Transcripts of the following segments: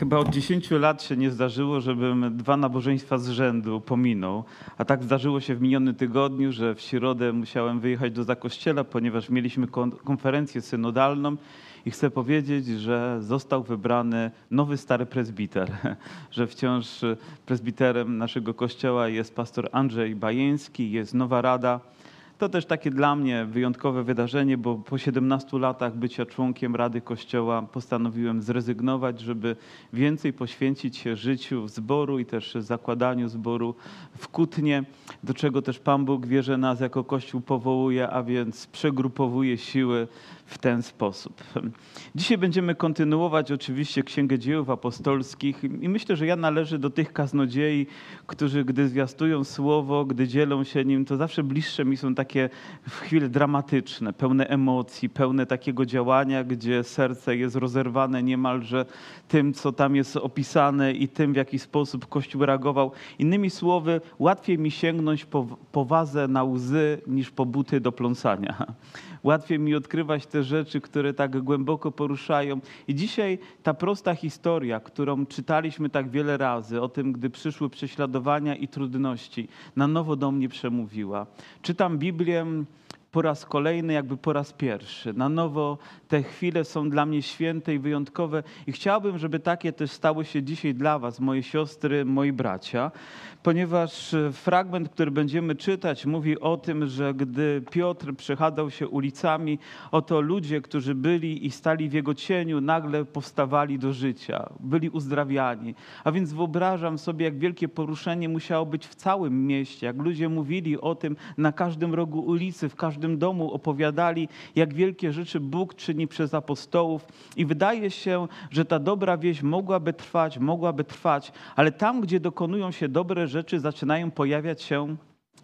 Chyba od 10 lat się nie zdarzyło, żebym dwa nabożeństwa z rzędu pominął. A tak zdarzyło się w minionym tygodniu, że w środę musiałem wyjechać do Zakościela, ponieważ mieliśmy kon- konferencję synodalną i chcę powiedzieć, że został wybrany nowy stary prezbiter, że wciąż prezbiterem naszego kościoła jest pastor Andrzej Bajęński, jest nowa rada. To też takie dla mnie wyjątkowe wydarzenie, bo po 17 latach bycia członkiem Rady Kościoła postanowiłem zrezygnować, żeby więcej poświęcić się życiu zboru i też zakładaniu zboru w Kutnie, do czego też Pan Bóg wie, że nas jako Kościół powołuje, a więc przegrupowuje siły w ten sposób. Dzisiaj będziemy kontynuować oczywiście Księgę Dziejów Apostolskich i myślę, że ja należę do tych kaznodziei, którzy gdy zwiastują słowo, gdy dzielą się nim, to zawsze bliższe mi są takie chwile dramatyczne, pełne emocji, pełne takiego działania, gdzie serce jest rozerwane niemalże tym, co tam jest opisane i tym, w jaki sposób Kościół reagował. Innymi słowy, łatwiej mi sięgnąć po, po wazę na łzy niż po buty do pląsania. Łatwiej mi odkrywać te rzeczy, które tak głęboko poruszają. I dzisiaj ta prosta historia, którą czytaliśmy tak wiele razy, o tym, gdy przyszły prześladowania i trudności, na nowo do mnie przemówiła. Czytam Biblię po raz kolejny, jakby po raz pierwszy. Na nowo te chwile są dla mnie święte i wyjątkowe i chciałbym, żeby takie też stały się dzisiaj dla Was, moje siostry, moi bracia, ponieważ fragment, który będziemy czytać, mówi o tym, że gdy Piotr przechadzał się ulicami, oto ludzie, którzy byli i stali w jego cieniu, nagle powstawali do życia, byli uzdrawiani. A więc wyobrażam sobie, jak wielkie poruszenie musiało być w całym mieście, jak ludzie mówili o tym na każdym rogu ulicy, w każdym domu opowiadali, jak wielkie rzeczy Bóg czyni przez apostołów. I wydaje się, że ta dobra wieść mogłaby trwać, mogłaby trwać, ale tam, gdzie dokonują się dobre rzeczy, zaczynają pojawiać się,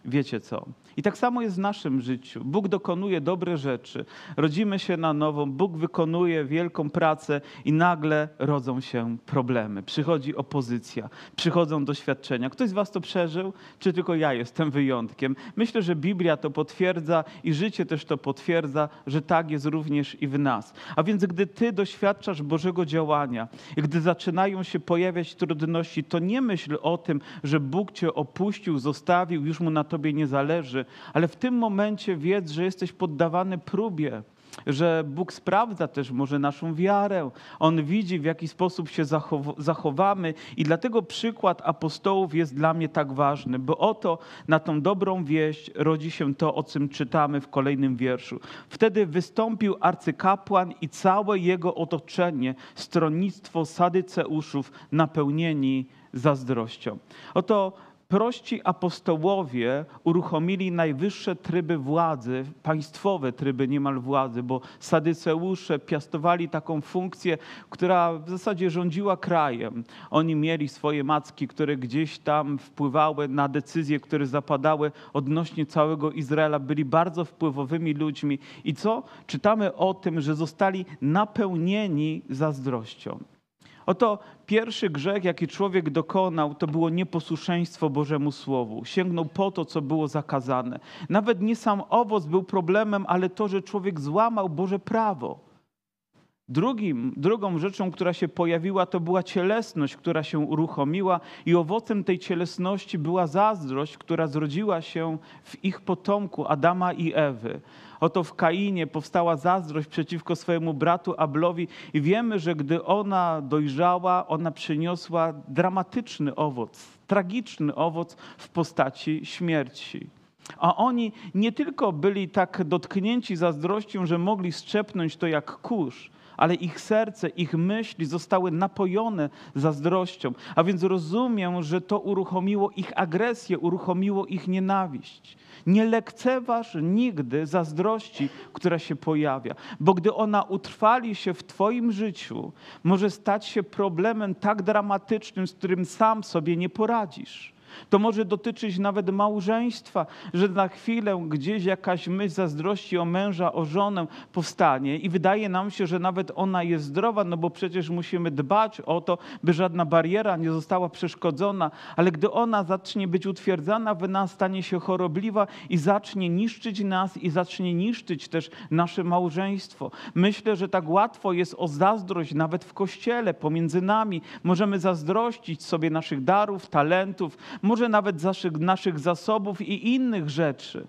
wiecie co. I tak samo jest w naszym życiu. Bóg dokonuje dobre rzeczy. Rodzimy się na nowo, Bóg wykonuje wielką pracę i nagle rodzą się problemy. Przychodzi opozycja, przychodzą doświadczenia. Ktoś z Was to przeżył, czy tylko ja jestem wyjątkiem? Myślę, że Biblia to potwierdza i życie też to potwierdza, że tak jest również i w nas. A więc, gdy Ty doświadczasz Bożego działania gdy zaczynają się pojawiać trudności, to nie myśl o tym, że Bóg Cię opuścił, zostawił, już Mu na Tobie nie zależy, ale w tym momencie wiedz, że jesteś poddawany próbie, że Bóg sprawdza też może naszą wiarę. On widzi, w jaki sposób się zachow zachowamy, i dlatego przykład apostołów jest dla mnie tak ważny, bo oto na tą dobrą wieść rodzi się to, o czym czytamy w kolejnym wierszu. Wtedy wystąpił arcykapłan i całe jego otoczenie, stronnictwo sadyceuszów, napełnieni zazdrością. Oto prości apostołowie uruchomili najwyższe tryby władzy, państwowe tryby niemal władzy, bo sadyceusze piastowali taką funkcję, która w zasadzie rządziła krajem. Oni mieli swoje macki, które gdzieś tam wpływały na decyzje, które zapadały odnośnie całego Izraela. Byli bardzo wpływowymi ludźmi. I co? Czytamy o tym, że zostali napełnieni zazdrością. Oto pierwszy grzech, jaki człowiek dokonał, to było nieposłuszeństwo Bożemu Słowu. Sięgnął po to, co było zakazane. Nawet nie sam owoc był problemem, ale to, że człowiek złamał Boże prawo. Drugim, drugą rzeczą, która się pojawiła, to była cielesność, która się uruchomiła, i owocem tej cielesności była zazdrość, która zrodziła się w ich potomku Adama i Ewy. Oto w Kainie powstała zazdrość przeciwko swojemu bratu Ablowi, i wiemy, że gdy ona dojrzała, ona przyniosła dramatyczny owoc, tragiczny owoc w postaci śmierci. A oni nie tylko byli tak dotknięci zazdrością, że mogli strzepnąć to jak kurz, ale ich serce, ich myśli zostały napojone zazdrością. A więc rozumiem, że to uruchomiło ich agresję, uruchomiło ich nienawiść. Nie lekceważ nigdy zazdrości, która się pojawia, bo gdy ona utrwali się w Twoim życiu, może stać się problemem tak dramatycznym, z którym sam sobie nie poradzisz. To może dotyczyć nawet małżeństwa, że na chwilę gdzieś jakaś myśl zazdrości o męża, o żonę powstanie i wydaje nam się, że nawet ona jest zdrowa, no bo przecież musimy dbać o to, by żadna bariera nie została przeszkodzona, ale gdy ona zacznie być utwierdzana w nas, stanie się chorobliwa i zacznie niszczyć nas i zacznie niszczyć też nasze małżeństwo. Myślę, że tak łatwo jest o zazdrość nawet w kościele, pomiędzy nami. Możemy zazdrościć sobie naszych darów, talentów, może nawet naszych, naszych zasobów i innych rzeczy.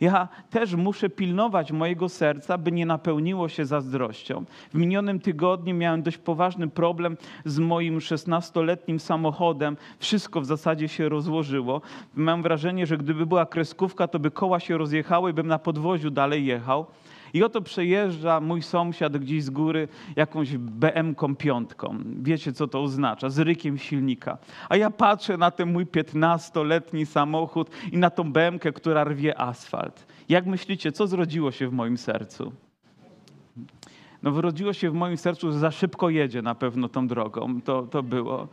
Ja też muszę pilnować mojego serca, by nie napełniło się zazdrością. W minionym tygodniu miałem dość poważny problem z moim 16-letnim samochodem. Wszystko w zasadzie się rozłożyło. Mam wrażenie, że gdyby była kreskówka, to by koła się rozjechały, bym na podwoziu dalej jechał. I oto przejeżdża mój sąsiad gdzieś z góry jakąś BM-ką piątką. Wiecie, co to oznacza? Z rykiem silnika. A ja patrzę na ten mój 15-letni samochód i na tą BM-kę, która rwie asfalt. Jak myślicie, co zrodziło się w moim sercu? No, wyrodziło się w moim sercu, że za szybko jedzie na pewno tą drogą. To, to było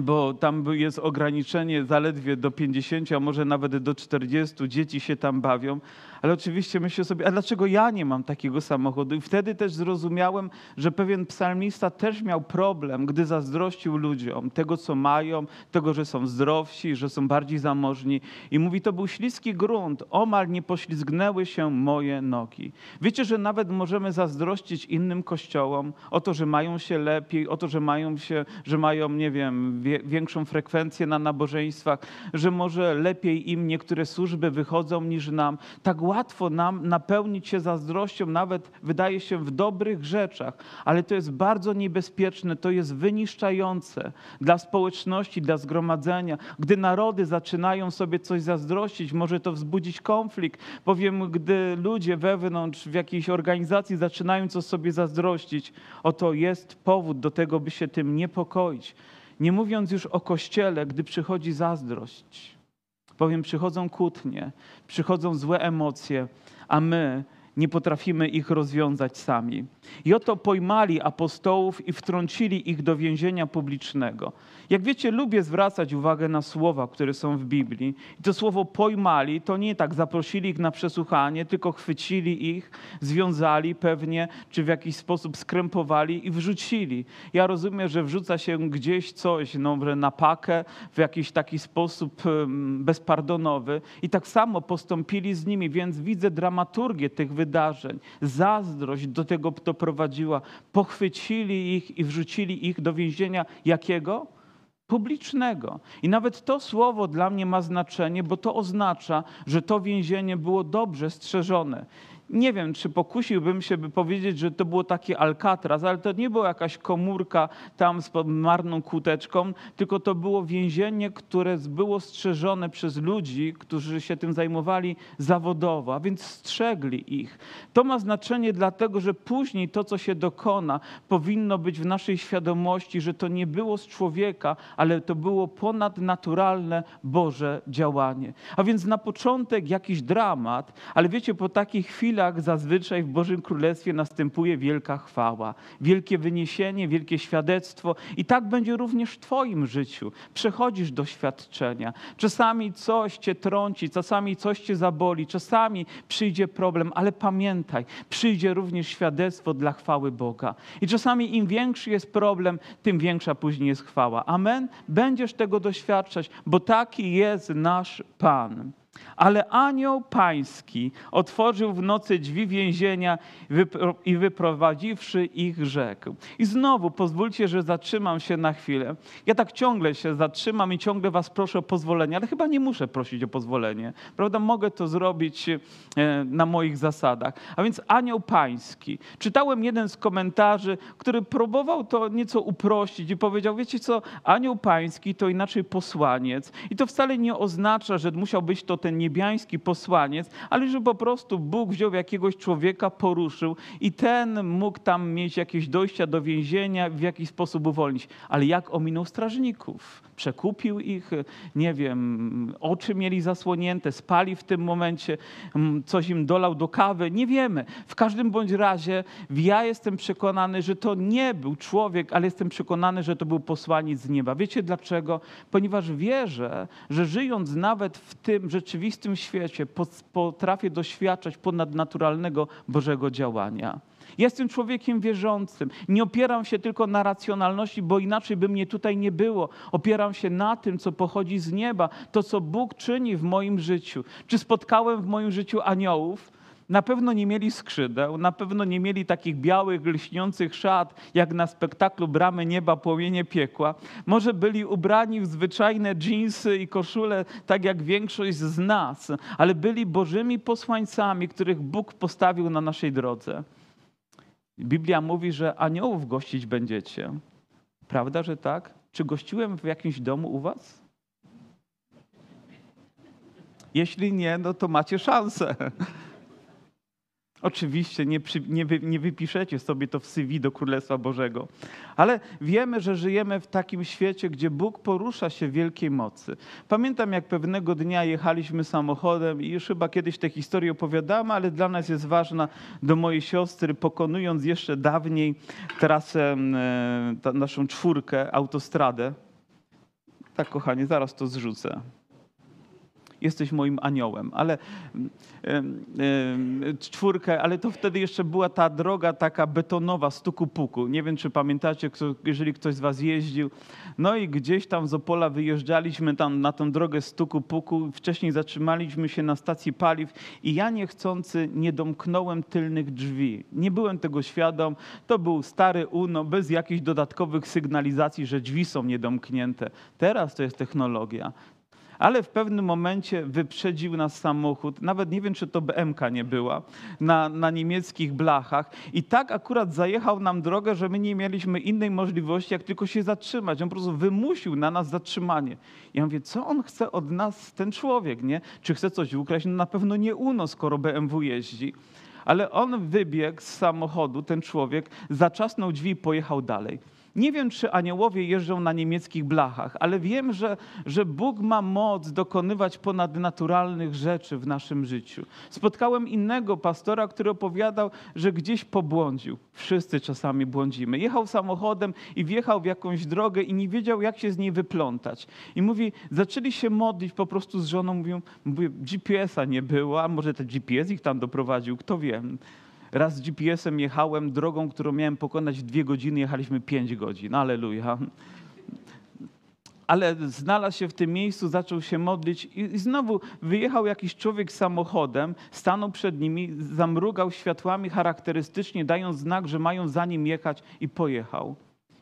bo tam jest ograniczenie zaledwie do 50, a może nawet do 40 dzieci się tam bawią. Ale oczywiście myślę sobie, a dlaczego ja nie mam takiego samochodu? I wtedy też zrozumiałem, że pewien psalmista też miał problem, gdy zazdrościł ludziom tego, co mają, tego, że są zdrowsi, że są bardziej zamożni. I mówi, to był śliski grunt, omal nie poślizgnęły się moje nogi. Wiecie, że nawet możemy zazdrościć innym kościołom o to, że mają się lepiej, o to, że mają się, że mają, nie wiem, wie, większą frekwencję na nabożeństwach, że może lepiej im niektóre służby wychodzą niż nam. Tak łatwo nam napełnić się zazdrością, nawet wydaje się w dobrych rzeczach, ale to jest bardzo niebezpieczne, to jest wyniszczające dla społeczności, dla zgromadzenia. Gdy narody zaczynają sobie coś zazdrościć, może to wzbudzić konflikt, bowiem gdy ludzie wewnątrz w jakiejś organizacji zaczynają coś sobie zazdrościć, oto jest powód do tego, by się tym niepokoić. Nie mówiąc już o kościele, gdy przychodzi zazdrość. Bowiem przychodzą kłótnie, przychodzą złe emocje, a my nie potrafimy ich rozwiązać sami. I oto pojmali apostołów i wtrącili ich do więzienia publicznego. Jak wiecie, lubię zwracać uwagę na słowa, które są w Biblii. I to słowo pojmali to nie tak zaprosili ich na przesłuchanie, tylko chwycili ich, związali pewnie, czy w jakiś sposób skrępowali i wrzucili. Ja rozumiem, że wrzuca się gdzieś coś no, na pakę w jakiś taki sposób bezpardonowy. I tak samo postąpili z nimi, więc widzę dramaturgię tych wydarzeń. Zazdrość do tego doprowadziła. Pochwycili ich i wrzucili ich do więzienia jakiego? publicznego. I nawet to słowo dla mnie ma znaczenie, bo to oznacza, że to więzienie było dobrze strzeżone nie wiem, czy pokusiłbym się, by powiedzieć, że to było takie Alcatraz, ale to nie była jakaś komórka tam z marną kłóteczką, tylko to było więzienie, które było strzeżone przez ludzi, którzy się tym zajmowali zawodowo, a więc strzegli ich. To ma znaczenie dlatego, że później to, co się dokona, powinno być w naszej świadomości, że to nie było z człowieka, ale to było ponadnaturalne Boże działanie. A więc na początek jakiś dramat, ale wiecie, po takich chwilach, chwilach zazwyczaj w Bożym Królestwie następuje wielka chwała, wielkie wyniesienie, wielkie świadectwo. I tak będzie również w Twoim życiu. Przechodzisz doświadczenia. Czasami coś Cię trąci, czasami coś Cię zaboli, czasami przyjdzie problem, ale pamiętaj, przyjdzie również świadectwo dla chwały Boga. I czasami im większy jest problem, tym większa później jest chwała. Amen? Będziesz tego doświadczać, bo taki jest nasz Pan. Ale anioł pański otworzył w nocy drzwi więzienia i wyprowadziwszy ich rzekł. I znowu pozwólcie, że zatrzymam się na chwilę. Ja tak ciągle się zatrzymam i ciągle was proszę o pozwolenie, ale chyba nie muszę prosić o pozwolenie. Prawda? Mogę to zrobić e, na moich zasadach. A więc anioł pański. Czytałem jeden z komentarzy, który próbował to nieco uprościć i powiedział, wiecie co, anioł pański to inaczej posłaniec. I to wcale nie oznacza, że musiał być to ten ten niebiański posłaniec, ale że po prostu Bóg wziął jakiegoś człowieka, poruszył i ten mógł tam mieć jakieś dojścia do więzienia, w jakiś sposób uwolnić. Ale jak ominął strażników? Przekupił ich, nie wiem, oczy mieli zasłonięte, spali w tym momencie, mm, coś im dolał do kawy, nie wiemy. W każdym bądź razie ja jestem przekonany, że to nie był człowiek, ale jestem przekonany, że to był posłaniec z nieba. Wiecie dlaczego? Ponieważ wierzę, że żyjąc nawet w tym rzeczywistym świecie, potrafię doświadczać ponadnaturalnego Bożego działania. Jestem człowiekiem wierzącym. Nie opieram się tylko na racjonalności, bo inaczej by mnie tutaj nie było. Opieram się na tym, co pochodzi z nieba, to, co Bóg czyni w moim życiu. Czy spotkałem w moim życiu aniołów? Na pewno nie mieli skrzydeł, na pewno nie mieli takich białych, lśniących szat, jak na spektaklu Bramy Nieba, Płomienie Piekła. Może byli ubrani w zwyczajne dżinsy i koszule, tak jak większość z nas, ale byli Bożymi posłańcami, których Bóg postawił na naszej drodze. Biblia mówi, że aniołów gościć będziecie. Prawda, że tak? Czy gościłem w jakimś domu u was? Jeśli nie, no to macie szansę. Oczywiście nie, przy, nie, wy, nie, wypiszecie sobie to w CV do Królestwa Bożego, ale wiemy, że żyjemy w takim świecie, gdzie Bóg porusza się w wielkiej mocy. Pamiętam, jak pewnego dnia jechaliśmy samochodem i już chyba kiedyś tę historię opowiadamy, ale dla nas jest ważna do mojej siostry, pokonując jeszcze dawniej trasę, e, naszą czwórkę, autostradę. Tak, kochanie, zaraz to zrzucę jesteś moim aniołem. Ale czwórkę, ale to wtedy jeszcze była ta droga taka betonowa, stuku puku. Nie wiem, czy pamiętacie, jeżeli ktoś z was jeździł. No i gdzieś tam z Opola wyjeżdżaliśmy tam na tą drogę stuku puku. Wcześniej zatrzymaliśmy się na stacji paliw i ja niechcący nie domknąłem tylnych drzwi. Nie byłem tego świadom. To był stary UNO, bez jakichś dodatkowych sygnalizacji, że drzwi są niedomknięte. Teraz to jest technologia ale w pewnym momencie wyprzedził nas samochód, nawet nie wiem, czy to BMK nie była, na, na niemieckich blachach i tak akurat zajechał nam drogę, że my nie mieliśmy innej możliwości, jak tylko się zatrzymać. On po prostu wymusił na nas zatrzymanie. Ja mówię, co on chce od nas, ten człowiek, nie? Czy chce coś ukraść? No na pewno nie UNO, skoro BMW jeździ. Ale on wybiegł z samochodu, ten człowiek, zaczasnął drzwi i pojechał dalej. Nie wiem, czy aniołowie jeżdżą na niemieckich blachach, ale wiem, że, że Bóg ma moc dokonywać ponadnaturalnych rzeczy w naszym życiu. Spotkałem innego pastora, który opowiadał, że gdzieś pobłądził. Wszyscy czasami błądzimy. Jechał samochodem i wjechał w jakąś drogę i nie wiedział, jak się z niej wyplątać. I mówi, zaczęli się modlić po prostu z żoną. Mówią, GPS-a nie było, a może ten GPS ich tam doprowadził, kto wie. Raz z GPS-em jechałem drogą, którą miałem pokonać dwie godziny, jechaliśmy pięć godzin. Aleluja. Ale znalazł się w tym miejscu, zaczął się modlić i znowu wyjechał jakiś człowiek samochodem, stanął przed nimi, zamrugał światłami charakterystycznie, dając znak, że mają za nim jechać i pojechał.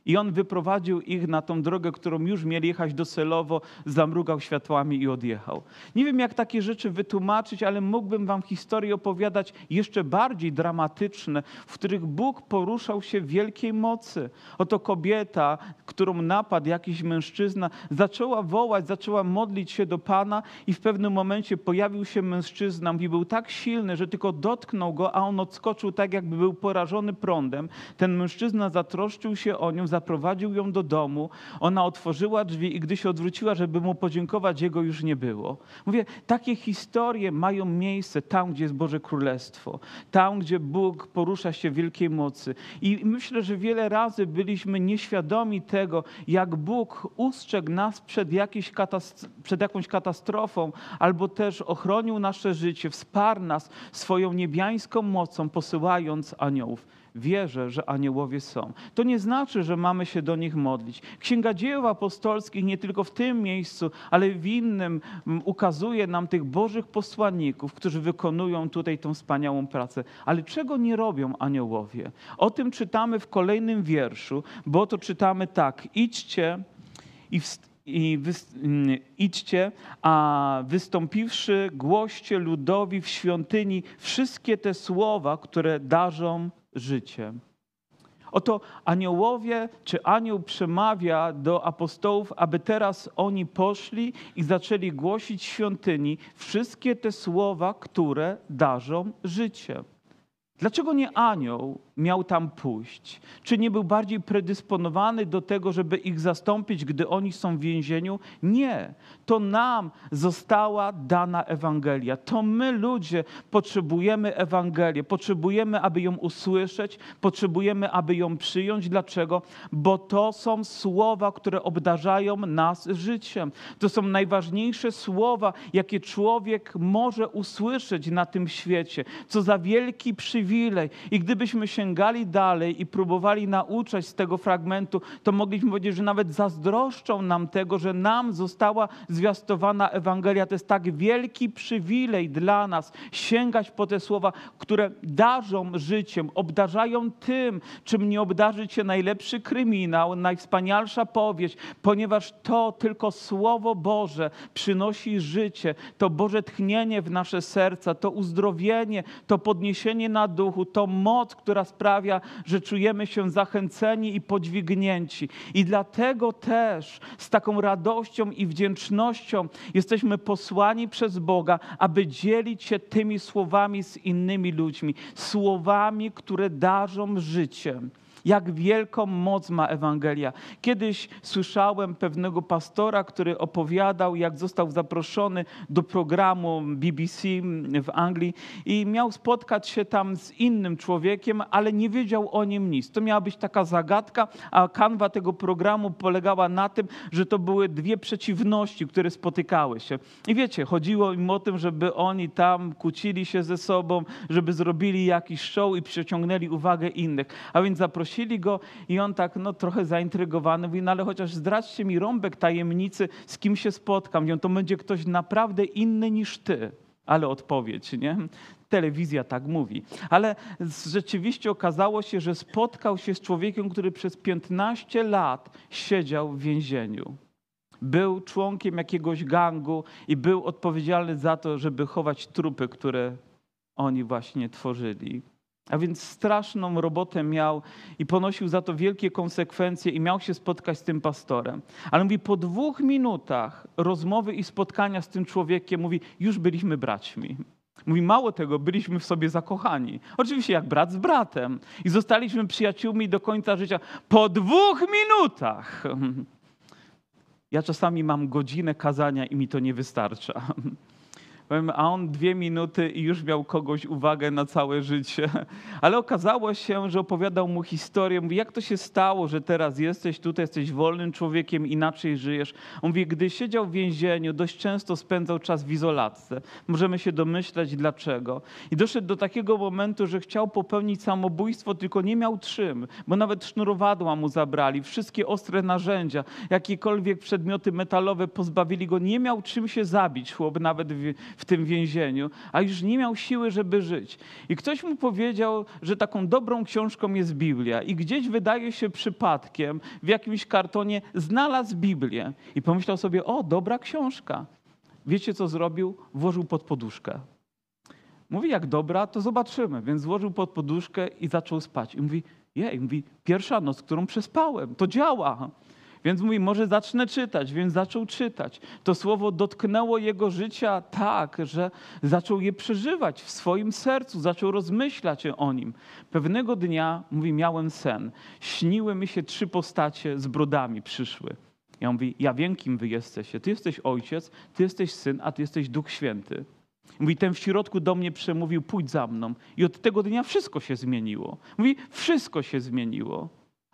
I on wyprowadził ich na tą drogę, którą już mieli jechać docelowo, zamrugał światłami i odjechał. Nie wiem, jak takie rzeczy wytłumaczyć, ale mógłbym wam historie opowiadać jeszcze bardziej dramatyczne, w których Bóg poruszał się w wielkiej mocy. Oto kobieta, którą napadł jakiś mężczyzna, zaczęła wołać, zaczęła modlić się do Pana i w pewnym momencie pojawił się mężczyzna i był tak silny, że tylko dotknął go, a on odskoczył tak, jakby był porażony prądem. Ten mężczyzna zatroszczył się o nią, zaprowadził ją do domu, ona otworzyła drzwi i gdy się odwróciła, żeby mu podziękować, jego już nie było. Mówię, takie historie mają miejsce tam, gdzie jest Boże Królestwo, tam, gdzie Bóg porusza się w wielkiej mocy. I myślę, że wiele razy byliśmy nieświadomi tego, jak Bóg ustrzegł nas przed, przed jakąś katastrofą, albo też ochronił nasze życie, wsparł nas swoją niebiańską mocą, posyłając aniołów wierzę, że aniołowie są. To nie znaczy, że mamy się do nich modlić. Księga Dziejów Apostolskich nie tylko w tym miejscu, ale w innym ukazuje nam tych Bożych posłanników, którzy wykonują tutaj tą wspaniałą pracę. Ale czego nie robią aniołowie? O tym czytamy w kolejnym wierszu, bo to czytamy tak. Idźcie i i wy, idźcie, a wystąpiwszy, głoście ludowi w świątyni wszystkie te słowa, które darzą życie. Oto aniołowie, czy anioł przemawia do apostołów, aby teraz oni poszli i zaczęli głosić świątyni wszystkie te słowa, które darzą życie. Dlaczego nie anioł miał tam pójść? Czy nie był bardziej predysponowany do tego, żeby ich zastąpić, gdy oni są w więzieniu? Nie. To nam została dana Ewangelia. To my, ludzie, potrzebujemy Ewangelię. Potrzebujemy, aby ją usłyszeć, potrzebujemy, aby ją przyjąć. Dlaczego? Bo to są słowa, które obdarzają nas życiem. To są najważniejsze słowa, jakie człowiek może usłyszeć na tym świecie. Co za wielki przywilej. I gdybyśmy się sięgali dalej i próbowali nauczać z tego fragmentu, to mogliśmy powiedzieć, że nawet zazdroszczą nam tego, że nam została zwiastowana Ewangelia. To jest tak wielki przywilej dla nas sięgać po te słowa, które darzą życiem, obdarzają tym, czym nie obdarzy cię najlepszy kryminał, najwspanialsza powieść, ponieważ to tylko Słowo Boże przynosi życie, to Boże tchnienie w nasze serca, to uzdrowienie, to podniesienie na duchu, to moc, która sprawia, że czujemy się zachęceni i podźwignięci. I dlatego też z taką radością i wdzięcznością jesteśmy posłani przez Boga, aby dzielić się tymi słowami z innymi ludźmi, słowami, które darzą życiem jak wielką moc ma Ewangelia. Kiedyś słyszałem pewnego pastora, który opowiadał, jak został zaproszony do programu BBC w Anglii i miał spotkać się tam z innym człowiekiem, ale nie wiedział o nim nic. To miała być taka zagadka, a kanwa tego programu polegała na tym, że to były dwie przeciwności, które spotykały się. I wiecie, chodziło im o tym, żeby oni tam kłócili się ze sobą, żeby zrobili jakiś show i przyciągnęli uwagę innych. A więc zaprosili zaprosili go i on tak no, trochę zaintrygowany mówi, no ale chociaż zdradźcie mi rąbek tajemnicy, z kim się spotkam. Mówią, to będzie ktoś naprawdę inny niż ty. Ale odpowiedź, nie? Telewizja tak mówi. Ale rzeczywiście okazało się, że spotkał się z człowiekiem, który przez 15 lat siedział w więzieniu. Był członkiem jakiegoś gangu i był odpowiedzialny za to, żeby chować trupy, które oni właśnie tworzyli. A więc straszną robotę miał i ponosił za to wielkie konsekwencje i miał się spotkać z tym pastorem. Ale mówi, po dwóch minutach rozmowy i spotkania z tym człowiekiem, mówi, już byliśmy braćmi. Mówi, mało tego, byliśmy w sobie zakochani. Oczywiście jak brat z bratem. I zostaliśmy przyjaciółmi do końca życia. Po dwóch minutach. Ja czasami mam godzinę kazania i mi to nie wystarcza. A on dwie minuty i już miał kogoś uwagę na całe życie. Ale okazało się, że opowiadał mu historię. Mówi, jak to się stało, że teraz jesteś tutaj, jesteś wolnym człowiekiem, inaczej żyjesz. On mówi, gdy siedział w więzieniu, dość często spędzał czas w izolatce. Możemy się domyśleć dlaczego. I doszedł do takiego momentu, że chciał popełnić samobójstwo, tylko nie miał czym, bo nawet sznurowadła mu zabrali, wszystkie ostre narzędzia, jakiekolwiek przedmioty metalowe pozbawili go. Nie miał czym się zabić, chłop nawet w, w tym więzieniu, a już nie miał siły, żeby żyć. I ktoś mu powiedział, że taką dobrą książką jest Biblia. I gdzieś wydaje się przypadkiem w jakimś kartonie znalazł Biblię. I pomyślał sobie, o, dobra książka. Wiecie, co zrobił? Włożył pod poduszkę. Mówi, jak dobra, to zobaczymy. Więc włożył pod poduszkę i zaczął spać. I mówi, jej, mówi, pierwsza noc, którą przespałem, to działa. Więc mówi, może zacznę czytać, więc zaczął czytać. To słowo dotknęło jego życia tak, że zaczął je przeżywać w swoim sercu, zaczął rozmyślać o nim. Pewnego dnia, mówi, miałem sen. Śniły mi się trzy postacie z brodami przyszły. Ja mówi, ja wiem, kim wy jesteście. Ty jesteś ojciec, ty jesteś syn, a ty jesteś Duch Święty. Mówi, ten w środku do mnie przemówił, pójdź za mną. I od tego dnia wszystko się zmieniło. Mówi, wszystko się zmieniło.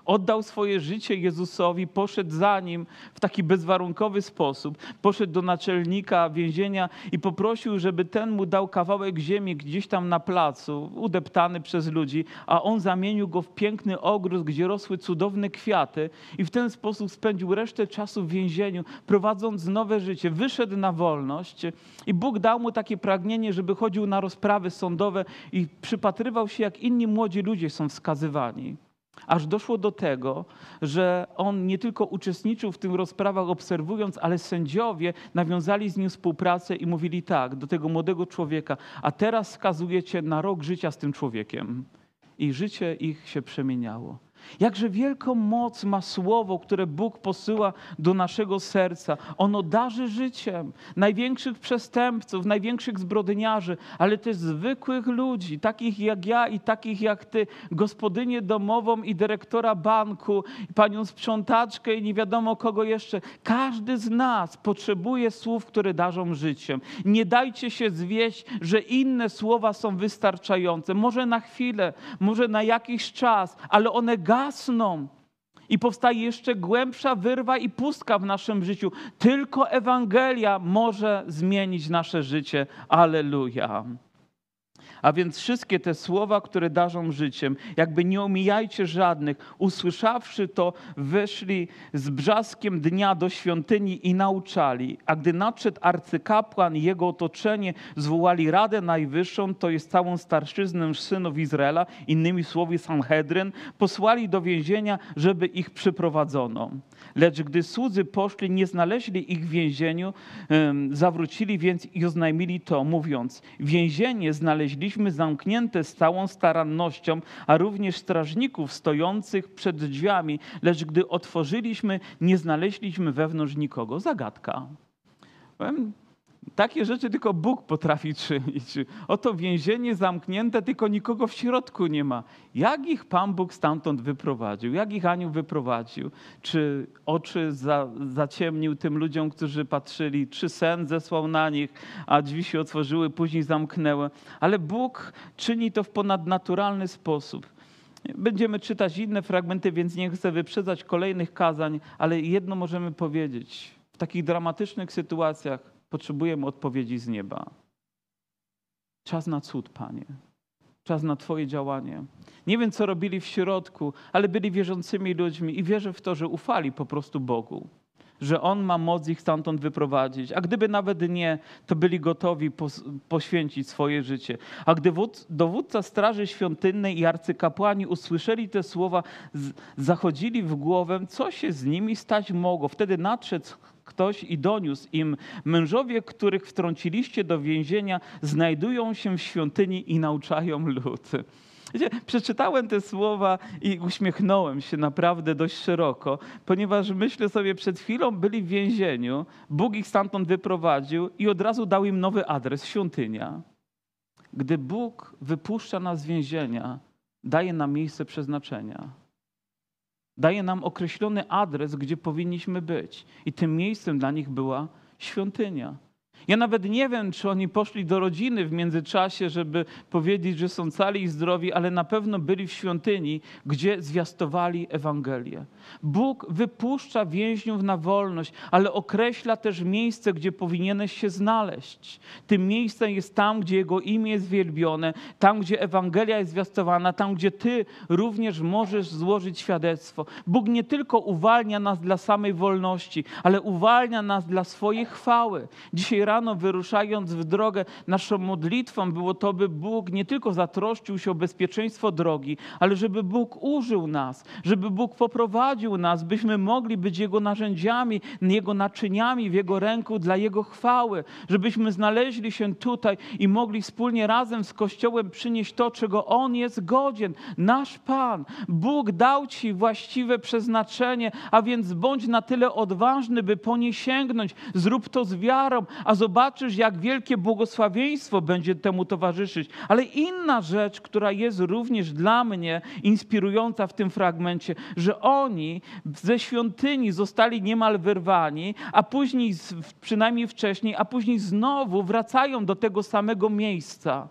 Oddał swoje życie Jezusowi, poszedł za nim w taki bezwarunkowy sposób. Poszedł do naczelnika więzienia i poprosił, żeby ten mu dał kawałek ziemi gdzieś tam na placu, udeptany przez ludzi, a on zamienił go w piękny ogród, gdzie rosły cudowne kwiaty i w ten sposób spędził resztę czasu w więzieniu, prowadząc nowe życie. Wyszedł na wolność i Bóg dał mu takie pragnienie, żeby chodził na rozprawy sądowe i przypatrywał się, jak inni młodzi ludzie są wskazywani. Aż doszło do tego, że on nie tylko uczestniczył w tych rozprawach obserwując, ale sędziowie nawiązali z nim współpracę i mówili tak do tego młodego człowieka, a teraz skazujecie na rok życia z tym człowiekiem. I życie ich się przemieniało. Jakże wielką moc ma słowo, które Bóg posyła do naszego serca. Ono darzy życiem największych przestępców, największych zbrodniarzy, ale też zwykłych ludzi, takich jak ja i takich jak ty, gospodynię domową i dyrektora banku, panią sprzątaczkę i nie wiadomo kogo jeszcze. Każdy z nas potrzebuje słów, które darzą życiem. Nie dajcie się zwieść, że inne słowa są wystarczające. Może na chwilę, może na jakiś czas, ale one gasną. I powstaje jeszcze głębsza wyrwa i pustka w naszym życiu. Tylko Ewangelia może zmienić nasze życie. Aleluja. A więc wszystkie te słowa, które darzą życiem, jakby nie omijajcie żadnych. Usłyszawszy to, weszli z brzaskiem dnia do świątyni i nauczali. A gdy nadszedł arcykapłan i jego otoczenie, zwołali Radę Najwyższą, to jest całą starszyznę synów Izraela, innymi słowy Sanhedryn, posłali do więzienia, żeby ich przyprowadzono. Lecz gdy słudzy poszli, nie znaleźli ich w więzieniu, zawrócili więc i oznajmili to, mówiąc: Więzienie znaleźliśmy zamknięte z całą starannością, a również strażników stojących przed drzwiami, lecz gdy otworzyliśmy, nie znaleźliśmy wewnątrz nikogo. Zagadka. Takie rzeczy tylko Bóg potrafi czynić. Oto więzienie zamknięte, tylko nikogo w środku nie ma. Jak ich Pan Bóg stamtąd wyprowadził? Jak ich anioł wyprowadził? Czy oczy za, zaciemnił tym ludziom, którzy patrzyli? Czy sen zesłał na nich, a drzwi się otworzyły, później zamknęły? Ale Bóg czyni to w ponadnaturalny sposób. Będziemy czytać inne fragmenty, więc nie chcę wyprzedzać kolejnych kazań, ale jedno możemy powiedzieć. W takich dramatycznych sytuacjach Potrzebujemy odpowiedzi z nieba. Czas na cud, Panie. Czas na Twoje działanie. Nie wiem, co robili w środku, ale byli wierzącymi ludźmi i wierzę w to, że ufali po prostu Bogu, że On ma moc ich stamtąd wyprowadzić. A gdyby nawet nie, to byli gotowi poświęcić swoje życie. A gdy dowódca Straży Świątynnej i arcykapłani usłyszeli te słowa, zachodzili w głowę, co się z nimi stać mogło. Wtedy nadszedł ktoś i doniósł im, mężowie, których wtrąciliście do więzienia, znajdują się w świątyni i nauczają lud. Przeczytałem te słowa i uśmiechnąłem się naprawdę dość szeroko, ponieważ myślę sobie, przed chwilą byli w więzieniu, Bóg ich stamtąd wyprowadził i od razu dał im nowy adres świątynia. Gdy Bóg wypuszcza nas z więzienia, daje nam miejsce przeznaczenia daje nam określony adres, gdzie powinniśmy być. I tym miejscem dla nich była świątynia. Ja nawet nie wiem, czy oni poszli do rodziny w międzyczasie, żeby powiedzieć, że są cali i zdrowi, ale na pewno byli w świątyni, gdzie zwiastowali Ewangelię. Bóg wypuszcza więźniów na wolność, ale określa też miejsce, gdzie powinieneś się znaleźć. Tym miejscem jest tam, gdzie Jego imię jest wielbione, tam, gdzie Ewangelia jest zwiastowana, tam, gdzie Ty również możesz złożyć świadectwo. Bóg nie tylko uwalnia nas dla samej wolności, ale uwalnia nas dla swojej chwały. Dzisiaj rano wyruszając w drogę, naszą modlitwą było to, by Bóg nie tylko zatroszczył się o bezpieczeństwo drogi, ale żeby Bóg użył nas, żeby Bóg poprowadził nas, byśmy mogli być Jego narzędziami, Jego naczyniami w Jego ręku dla Jego chwały, żebyśmy znaleźli się tutaj i mogli wspólnie razem z Kościołem przynieść to, czego On jest godzien. Nasz Pan, Bóg dał Ci właściwe przeznaczenie, a więc bądź na tyle odważny, by po nie sięgnąć. Zrób to z wiarą, a zobaczysz, jak wielkie błogosławieństwo będzie temu towarzyszyć. Ale inna rzecz, która jest również dla mnie inspirująca w tym fragmencie, że oni ze świątyni zostali niemal wyrwani, a później, przynajmniej wcześniej, a później znowu wracają do tego samego miejsca.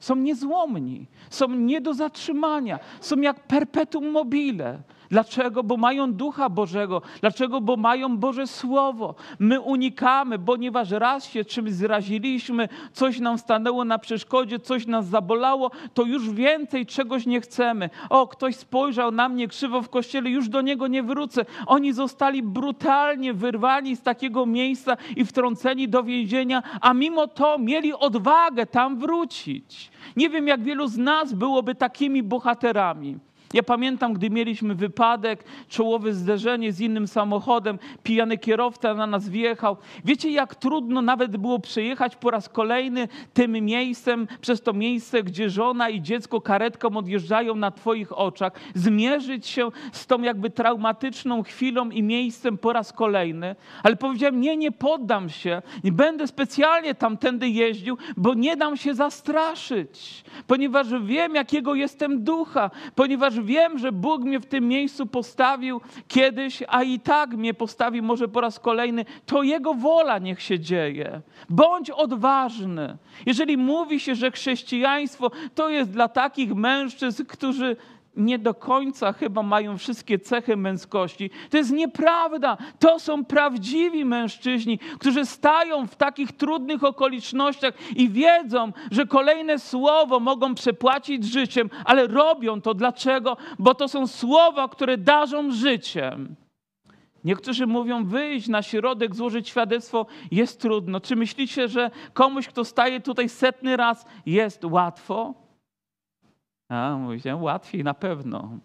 Są niezłomni, są nie do zatrzymania, są jak perpetuum mobile. Dlaczego? Bo mają Ducha Bożego. Dlaczego? Bo mają Boże Słowo. My unikamy, ponieważ raz się czymś zraziliśmy, coś nam stanęło na przeszkodzie, coś nas zabolało, to już więcej czegoś nie chcemy. O, ktoś spojrzał na mnie krzywo w kościele, już do niego nie wrócę. Oni zostali brutalnie wyrwani z takiego miejsca i wtrąceni do więzienia, a mimo to mieli odwagę tam wrócić. Nie wiem, jak wielu z nas byłoby takimi bohaterami. Ja pamiętam, gdy mieliśmy wypadek, czołowe zderzenie z innym samochodem, pijany kierowca na nas wjechał. Wiecie, jak trudno nawet było przejechać po raz kolejny tym miejscem, przez to miejsce, gdzie żona i dziecko karetką odjeżdżają na Twoich oczach, zmierzyć się z tą jakby traumatyczną chwilą i miejscem po raz kolejny. Ale powiedziałem, nie, nie poddam się, nie będę specjalnie tamtędy jeździł, bo nie dam się zastraszyć, ponieważ wiem, jakiego jestem ducha, ponieważ wiem, że Bóg mnie w tym miejscu postawił kiedyś, a i tak mnie postawi może po raz kolejny, to Jego wola niech się dzieje. Bądź odważny. Jeżeli mówi się, że chrześcijaństwo to jest dla takich mężczyzn, którzy nie do końca chyba mają wszystkie cechy męskości. To jest nieprawda. To są prawdziwi mężczyźni, którzy stają w takich trudnych okolicznościach i wiedzą, że kolejne słowo mogą przepłacić życiem, ale robią to dlaczego? Bo to są słowa, które darzą życiem. Niektórzy mówią, wyjść na środek, złożyć świadectwo jest trudno. Czy myślicie, że komuś, kto staje tutaj setny raz, jest łatwo? A, mówicie, łatwiej na pewno.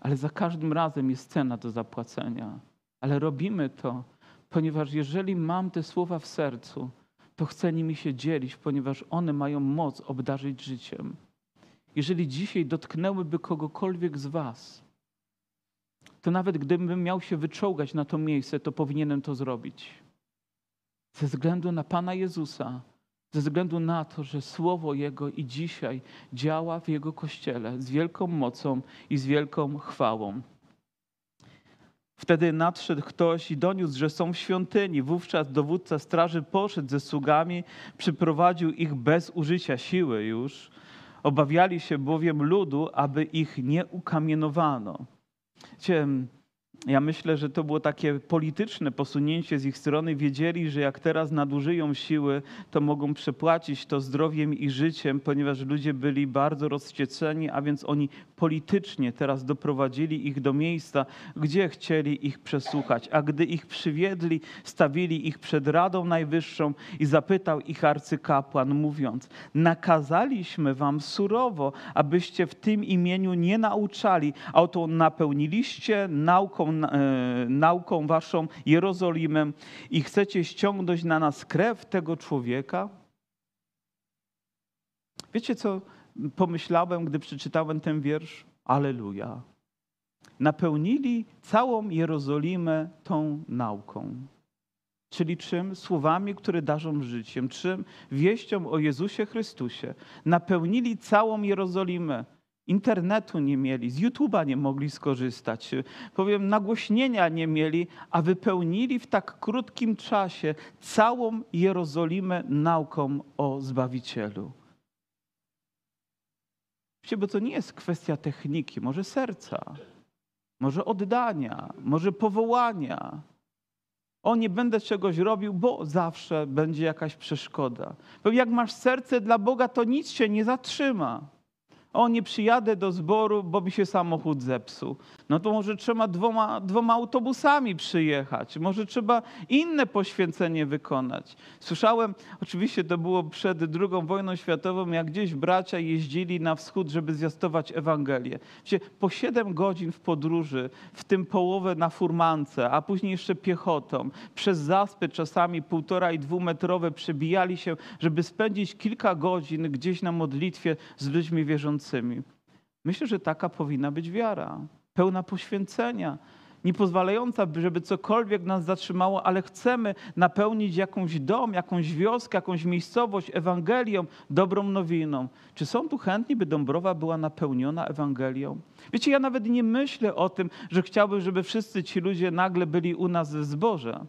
Ale za każdym razem jest cena do zapłacenia. Ale robimy to, ponieważ jeżeli mam te słowa w sercu, to chcę nimi się dzielić, ponieważ one mają moc obdarzyć życiem. Jeżeli dzisiaj dotknęłyby kogokolwiek z Was, to nawet gdybym miał się wyczołgać na to miejsce, to powinienem to zrobić. Ze względu na Pana Jezusa, ze względu na to, że Słowo Jego i dzisiaj działa w Jego Kościele z wielką mocą i z wielką chwałą. Wtedy nadszedł ktoś i doniósł, że są w świątyni. Wówczas dowódca straży poszedł ze sługami, przyprowadził ich bez użycia siły już. Obawiali się bowiem ludu, aby ich nie ukamienowano. Wiecie, ja myślę, że to było takie polityczne posunięcie z ich strony. Wiedzieli, że jak teraz nadużyją siły, to mogą przepłacić to zdrowiem i życiem, ponieważ ludzie byli bardzo rozwścieceni, a więc oni politycznie teraz doprowadzili ich do miejsca, gdzie chcieli ich przesłuchać. A gdy ich przywiedli, stawili ich przed Radą Najwyższą i zapytał ich arcykapłan, mówiąc: Nakazaliśmy wam surowo, abyście w tym imieniu nie nauczali, a oto napełniliście nauką E, nauką waszą Jerozolimę i chcecie ściągnąć na nas krew tego człowieka? Wiecie co pomyślałem, gdy przeczytałem ten wiersz? Aleluja. Napełnili całą Jerozolimę tą nauką. Czyli czym? Słowami, które darzą życiem. Czym? Wieścią o Jezusie Chrystusie. Napełnili całą Jerozolimę. Internetu nie mieli, z YouTube'a nie mogli skorzystać, powiem, nagłośnienia nie mieli, a wypełnili w tak krótkim czasie całą Jerozolimę nauką o Zbawicielu. Bo to nie jest kwestia techniki, może serca, może oddania, może powołania. O, nie będę czegoś robił, bo zawsze będzie jakaś przeszkoda. Bo jak masz serce dla Boga, to nic się nie zatrzyma o nie przyjadę do zboru, bo mi się samochód zepsuł. No to może trzeba dwoma, dwoma autobusami przyjechać, może trzeba inne poświęcenie wykonać. Słyszałem, oczywiście to było przed II wojną światową, jak gdzieś bracia jeździli na wschód, żeby zwiastować Ewangelię. Wiecie, po siedem godzin w podróży, w tym połowę na furmance, a później jeszcze piechotą, przez zaspy czasami półtora i dwumetrowe przebijali się, żeby spędzić kilka godzin gdzieś na modlitwie z ludźmi wierzącymi Myślę, że taka powinna być wiara, pełna poświęcenia, nie pozwalająca, żeby cokolwiek nas zatrzymało, ale chcemy napełnić jakąś dom, jakąś wioskę, jakąś miejscowość Ewangelią, dobrą nowiną. Czy są tu chętni, by Dąbrowa była napełniona Ewangelią? Wiecie, ja nawet nie myślę o tym, że chciałbym, żeby wszyscy ci ludzie nagle byli u nas w zborze.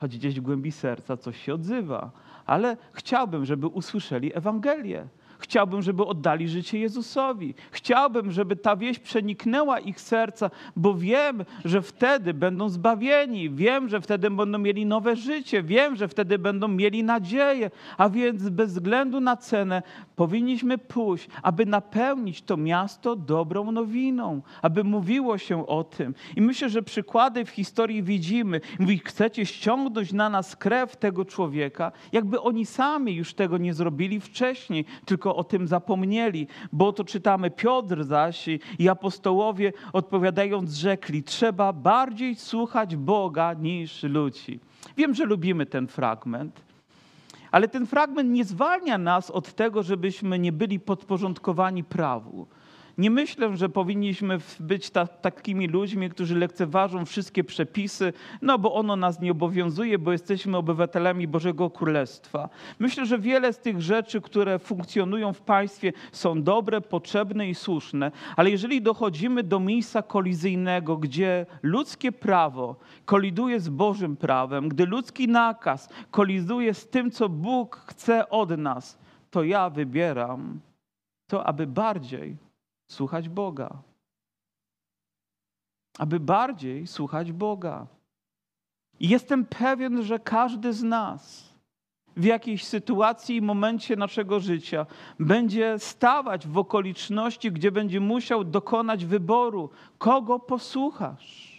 Choć gdzieś w głębi serca coś się odzywa, ale chciałbym, żeby usłyszeli Ewangelię Chciałbym, żeby oddali życie Jezusowi. Chciałbym, żeby ta wieść przeniknęła ich serca, bo wiem, że wtedy będą zbawieni. Wiem, że wtedy będą mieli nowe życie. Wiem, że wtedy będą mieli nadzieję. A więc bez względu na cenę powinniśmy pójść, aby napełnić to miasto dobrą nowiną, aby mówiło się o tym. I myślę, że przykłady w historii widzimy. Mówi, chcecie ściągnąć na nas krew tego człowieka, jakby oni sami już tego nie zrobili wcześniej, tylko o tym zapomnieli? Bo to czytamy Piotr zaś i apostołowie odpowiadając rzekli, trzeba bardziej słuchać Boga niż ludzi. Wiem, że lubimy ten fragment, ale ten fragment nie zwalnia nas od tego, żebyśmy nie byli podporządkowani prawu. Nie myślę, że powinniśmy być ta, takimi ludźmi, którzy lekceważą wszystkie przepisy, no bo ono nas nie obowiązuje, bo jesteśmy obywatelami Bożego Królestwa. Myślę, że wiele z tych rzeczy, które funkcjonują w państwie, są dobre, potrzebne i słuszne, ale jeżeli dochodzimy do miejsca kolizyjnego, gdzie ludzkie prawo koliduje z Bożym prawem, gdy ludzki nakaz koliduje z tym, co Bóg chce od nas, to ja wybieram to, aby bardziej słuchać Boga. Aby bardziej słuchać Boga. I jestem pewien, że każdy z nas w jakiejś sytuacji i momencie naszego życia będzie stawać w okoliczności, gdzie będzie musiał dokonać wyboru, kogo posłuchasz.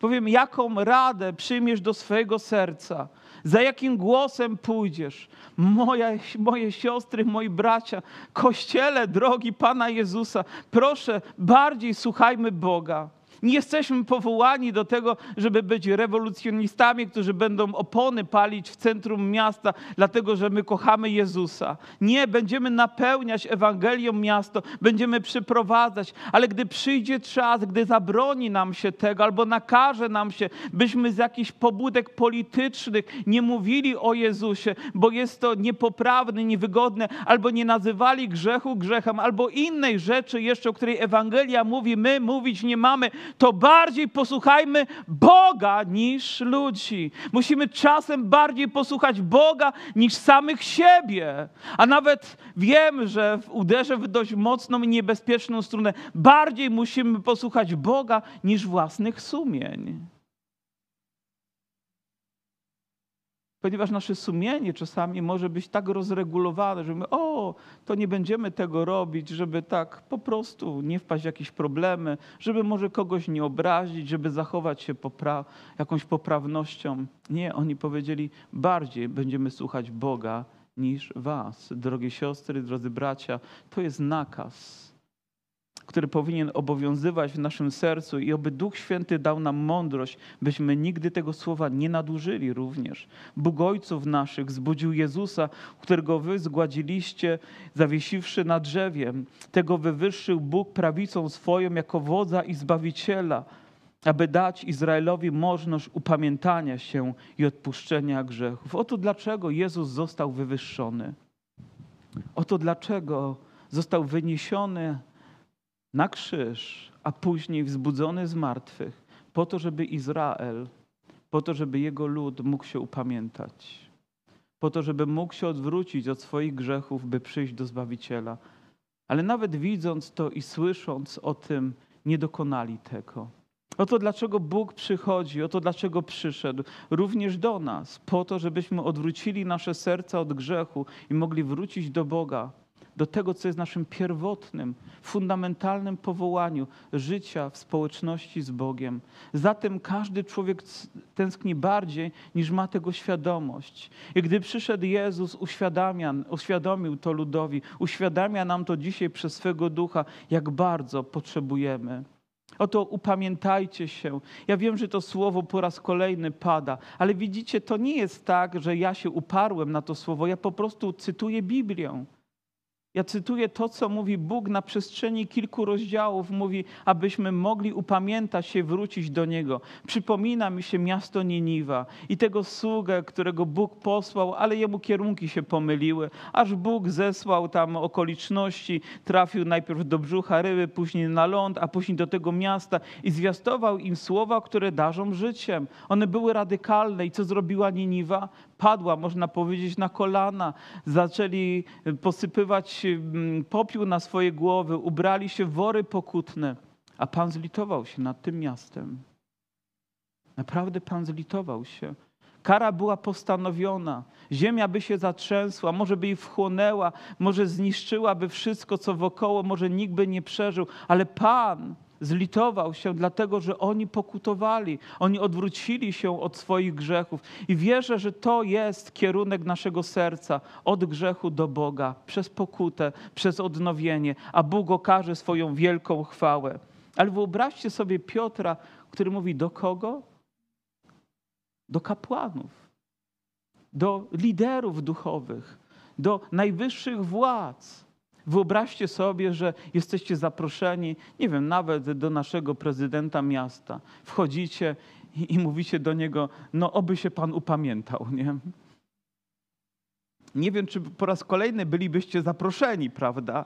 Powiem, jaką radę przyjmiesz do swojego serca, za jakim głosem pójdziesz. Moja, moje siostry, moi bracia, kościele drogi Pana Jezusa, proszę, bardziej słuchajmy Boga. Nie jesteśmy powołani do tego, żeby być rewolucjonistami, którzy będą opony palić w centrum miasta, dlatego że my kochamy Jezusa. Nie, będziemy napełniać Ewangelią miasto, będziemy przyprowadzać, ale gdy przyjdzie czas, gdy zabroni nam się tego albo nakaże nam się, byśmy z jakichś pobudek politycznych nie mówili o Jezusie, bo jest to niepoprawne, niewygodne, albo nie nazywali grzechu grzechem, albo innej rzeczy jeszcze, o której Ewangelia mówi, my mówić nie mamy, to bardziej posłuchajmy Boga niż ludzi. Musimy czasem bardziej posłuchać Boga niż samych siebie. A nawet wiem, że uderzę w dość mocną i niebezpieczną strunę. Bardziej musimy posłuchać Boga niż własnych sumień. Ponieważ nasze sumienie czasami może być tak rozregulowane, że my, o, to nie będziemy tego robić, żeby tak po prostu nie wpaść w jakieś problemy, żeby może kogoś nie obrazić, żeby zachować się popra jakąś poprawnością. Nie, oni powiedzieli, bardziej będziemy słuchać Boga niż was. Drogie siostry, drodzy bracia, to jest nakaz który powinien obowiązywać w naszym sercu i oby Duch Święty dał nam mądrość, byśmy nigdy tego słowa nie nadużyli również. Bóg ojców naszych zbudził Jezusa, którego wy zgładziliście, zawiesiwszy na drzewie. Tego wywyższył Bóg prawicą swoją jako wodza i zbawiciela, aby dać Izraelowi możliwość upamiętania się i odpuszczenia grzechów. Oto dlaczego Jezus został wywyższony. Oto dlaczego został wyniesiony na krzyż, a później wzbudzony z martwych, po to, żeby Izrael, po to, żeby jego lud mógł się upamiętać, po to, żeby mógł się odwrócić od swoich grzechów, by przyjść do Zbawiciela. Ale nawet widząc to i słysząc o tym, nie dokonali tego. Oto dlaczego Bóg przychodzi, oto dlaczego przyszedł również do nas, po to, żebyśmy odwrócili nasze serca od grzechu i mogli wrócić do Boga, do tego, co jest naszym pierwotnym, fundamentalnym powołaniu życia w społeczności z Bogiem. Zatem każdy człowiek tęskni bardziej, niż ma tego świadomość. I gdy przyszedł Jezus, uświadomił to ludowi, uświadamia nam to dzisiaj przez swego ducha, jak bardzo potrzebujemy. Oto upamiętajcie się. Ja wiem, że to słowo po raz kolejny pada, ale widzicie, to nie jest tak, że ja się uparłem na to słowo. Ja po prostu cytuję Biblię. Ja cytuję to, co mówi Bóg na przestrzeni kilku rozdziałów. Mówi, abyśmy mogli upamiętać się, wrócić do Niego. Przypomina mi się miasto Niniwa i tego sługę, którego Bóg posłał, ale jemu kierunki się pomyliły. Aż Bóg zesłał tam okoliczności, trafił najpierw do brzucha ryby, później na ląd, a później do tego miasta i zwiastował im słowa, które darzą życiem. One były radykalne i co zrobiła Niniwa? Padła, można powiedzieć, na kolana, zaczęli posypywać mm, popiół na swoje głowy, ubrali się w wory pokutne, a Pan zlitował się nad tym miastem. Naprawdę Pan zlitował się. Kara była postanowiona. Ziemia by się zatrzęsła, może by ich wchłonęła, może zniszczyłaby wszystko, co wokoło, może nikt by nie przeżył, ale Pan zlitował się, dlatego że oni pokutowali, oni odwrócili się od swoich grzechów. I wierzę, że to jest kierunek naszego serca od grzechu do Boga, przez pokutę, przez odnowienie, a Bóg okaże swoją wielką chwałę. Ale wyobraźcie sobie Piotra, który mówi do kogo? Do kapłanów, do liderów duchowych, do najwyższych władz. Wyobraźcie sobie, że jesteście zaproszeni, nie wiem, nawet do naszego prezydenta miasta. Wchodzicie i, i mówicie do niego, no oby się pan upamiętał, nie? Nie wiem, czy po raz kolejny bylibyście zaproszeni, prawda?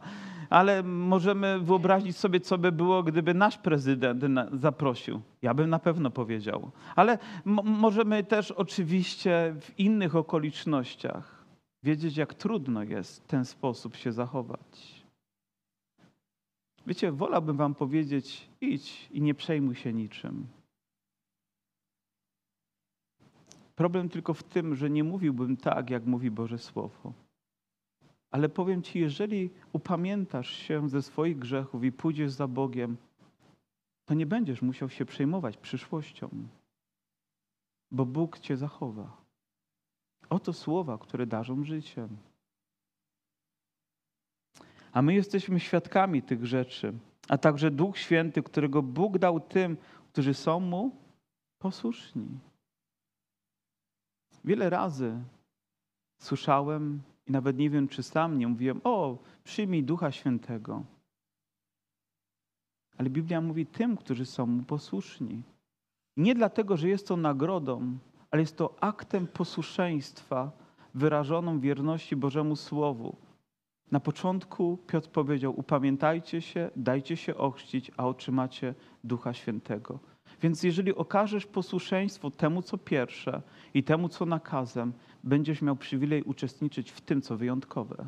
Ale możemy wyobrazić sobie, co by było, gdyby nasz prezydent zaprosił. Ja bym na pewno powiedział. Ale możemy też oczywiście w innych okolicznościach wiedzieć, jak trudno jest w ten sposób się zachować. Wiecie, wolałbym wam powiedzieć: idź i nie przejmuj się niczym. Problem tylko w tym, że nie mówiłbym tak, jak mówi Boże Słowo. Ale powiem Ci, jeżeli upamiętasz się ze swoich grzechów i pójdziesz za Bogiem, to nie będziesz musiał się przejmować przyszłością, bo Bóg Cię zachowa. Oto słowa, które darzą życiem. A my jesteśmy świadkami tych rzeczy, a także Duch Święty, którego Bóg dał tym, którzy są Mu posłuszni. Wiele razy słyszałem i nawet nie wiem, czy sam nie mówiłem, o, przyjmij Ducha Świętego. Ale Biblia mówi tym, którzy są Mu posłuszni. Nie dlatego, że jest to nagrodą, ale jest to aktem posłuszeństwa wyrażoną wierności Bożemu Słowu. Na początku Piotr powiedział: Upamiętajcie się, dajcie się ochrzcić, a otrzymacie Ducha Świętego. Więc jeżeli okażesz posłuszeństwo temu, co pierwsze i temu, co nakazem, będziesz miał przywilej uczestniczyć w tym, co wyjątkowe.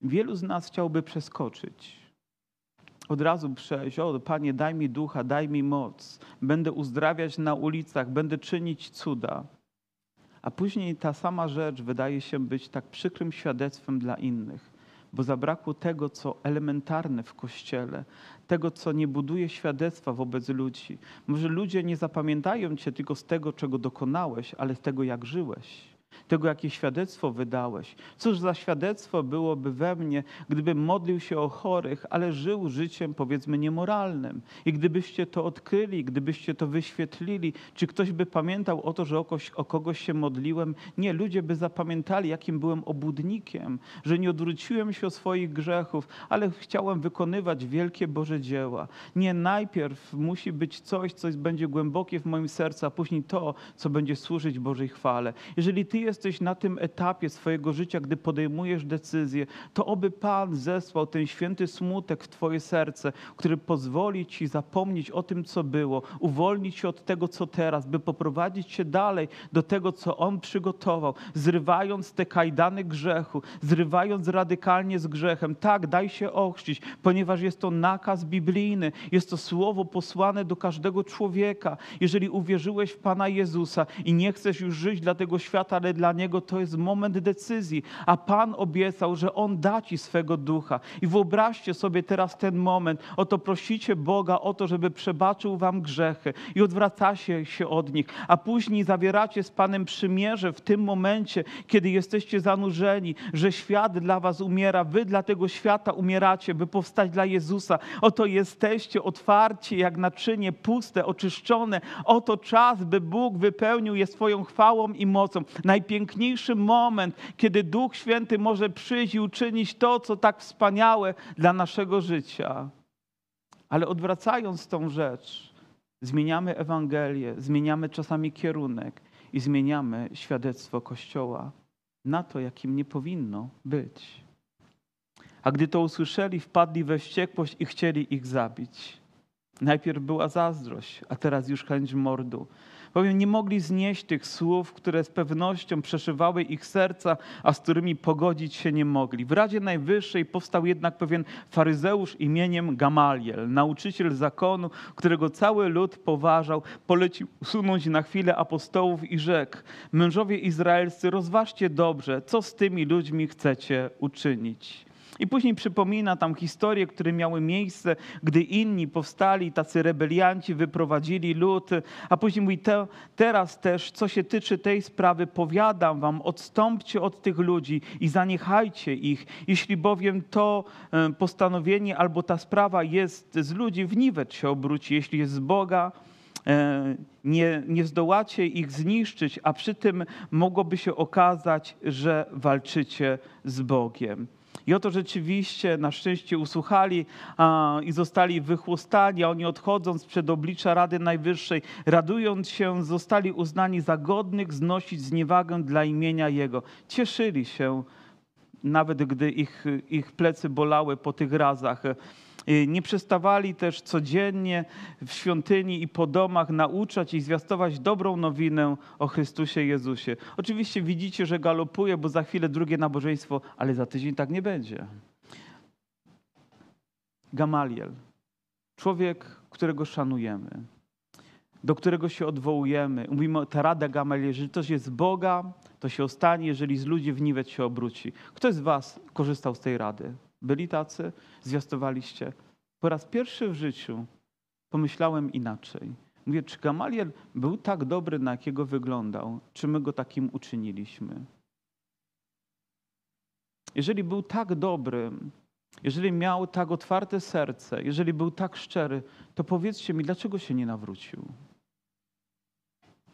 Wielu z nas chciałby przeskoczyć od razu przejść, o Panie, daj mi ducha, daj mi moc, będę uzdrawiać na ulicach, będę czynić cuda. A później ta sama rzecz wydaje się być tak przykrym świadectwem dla innych, bo zabrakło tego, co elementarne w Kościele, tego, co nie buduje świadectwa wobec ludzi. Może ludzie nie zapamiętają Cię tylko z tego, czego dokonałeś, ale z tego, jak żyłeś tego, jakie świadectwo wydałeś. Cóż za świadectwo byłoby we mnie, gdybym modlił się o chorych, ale żył życiem, powiedzmy, niemoralnym. I gdybyście to odkryli, gdybyście to wyświetlili, czy ktoś by pamiętał o to, że o kogoś, o kogoś się modliłem? Nie, ludzie by zapamiętali, jakim byłem obłudnikiem, że nie odwróciłem się od swoich grzechów, ale chciałem wykonywać wielkie Boże dzieła. Nie, najpierw musi być coś, co będzie głębokie w moim sercu, a później to, co będzie służyć Bożej chwale. Jeżeli Ty jesteś jesteś na tym etapie swojego życia, gdy podejmujesz decyzję, to oby Pan zesłał ten święty smutek w Twoje serce, który pozwoli Ci zapomnieć o tym, co było, uwolnić się od tego, co teraz, by poprowadzić się dalej do tego, co On przygotował, zrywając te kajdany grzechu, zrywając radykalnie z grzechem. Tak, daj się ochrzcić, ponieważ jest to nakaz biblijny, jest to słowo posłane do każdego człowieka. Jeżeli uwierzyłeś w Pana Jezusa i nie chcesz już żyć dla tego świata, ale dla Niego to jest moment decyzji, a Pan obiecał, że On da Ci swego ducha. I wyobraźcie sobie teraz ten moment, oto prosicie Boga o to, żeby przebaczył Wam grzechy i odwracacie się od nich, a później zawieracie z Panem przymierze w tym momencie, kiedy jesteście zanurzeni, że świat dla Was umiera, Wy dla tego świata umieracie, by powstać dla Jezusa. Oto jesteście otwarci jak naczynie puste, oczyszczone. Oto czas, by Bóg wypełnił je swoją chwałą i mocą. Najpierw najpiękniejszy moment, kiedy Duch Święty może przyjść i uczynić to, co tak wspaniałe dla naszego życia. Ale odwracając tą rzecz, zmieniamy Ewangelię, zmieniamy czasami kierunek i zmieniamy świadectwo Kościoła na to, jakim nie powinno być. A gdy to usłyszeli, wpadli we wściekłość i chcieli ich zabić. Najpierw była zazdrość, a teraz już chęć mordu bowiem nie mogli znieść tych słów, które z pewnością przeszywały ich serca, a z którymi pogodzić się nie mogli. W Radzie Najwyższej powstał jednak pewien faryzeusz imieniem Gamaliel, nauczyciel zakonu, którego cały lud poważał, polecił usunąć na chwilę apostołów i rzekł, mężowie izraelscy, rozważcie dobrze, co z tymi ludźmi chcecie uczynić. I później przypomina tam historie, które miały miejsce, gdy inni powstali, tacy rebelianci wyprowadzili lud, a później mówi, te, teraz też, co się tyczy tej sprawy, powiadam wam, odstąpcie od tych ludzi i zaniechajcie ich. Jeśli bowiem to e, postanowienie albo ta sprawa jest z ludzi, w niwecz się obróci. Jeśli jest z Boga, e, nie, nie zdołacie ich zniszczyć, a przy tym mogłoby się okazać, że walczycie z Bogiem. I oto rzeczywiście na szczęście usłuchali a, i zostali wychłostani, a oni odchodząc przed oblicza Rady Najwyższej, radując się, zostali uznani za godnych znosić zniewagę dla imienia Jego. Cieszyli się, nawet gdy ich, ich plecy bolały po tych razach. Y, nie przestawali też codziennie w świątyni i po domach nauczać i zwiastować dobrą nowinę o Chrystusie Jezusie. Oczywiście widzicie, że galopuje, bo za chwilę drugie nabożeństwo, ale za tydzień tak nie będzie. Gamaliel, człowiek, którego szanujemy, do którego się odwołujemy. Mówimy, ta rada Gamaliel, jeżeli coś jest z Boga, to się ostanie, jeżeli z ludzi w niwet się obróci. Kto z was korzystał z tej rady? Byli tacy, zwiastowaliście. Po raz pierwszy w życiu pomyślałem inaczej. Mówię, czy Gamaliel był tak dobry, na jakiego wyglądał? Czy my go takim uczyniliśmy? Jeżeli był tak dobry, jeżeli miał tak otwarte serce, jeżeli był tak szczery, to powiedzcie mi, dlaczego się nie nawrócił?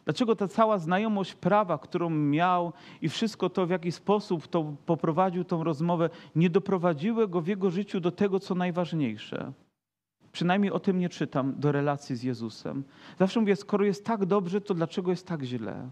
Dlaczego ta cała znajomość prawa, którą miał i wszystko to, w jaki sposób to poprowadził tą rozmowę, nie doprowadziły go w jego życiu do tego, co najważniejsze? Przynajmniej o tym nie czytam, do relacji z Jezusem. Zawsze mówię, skoro jest tak dobrze, to dlaczego jest tak źle?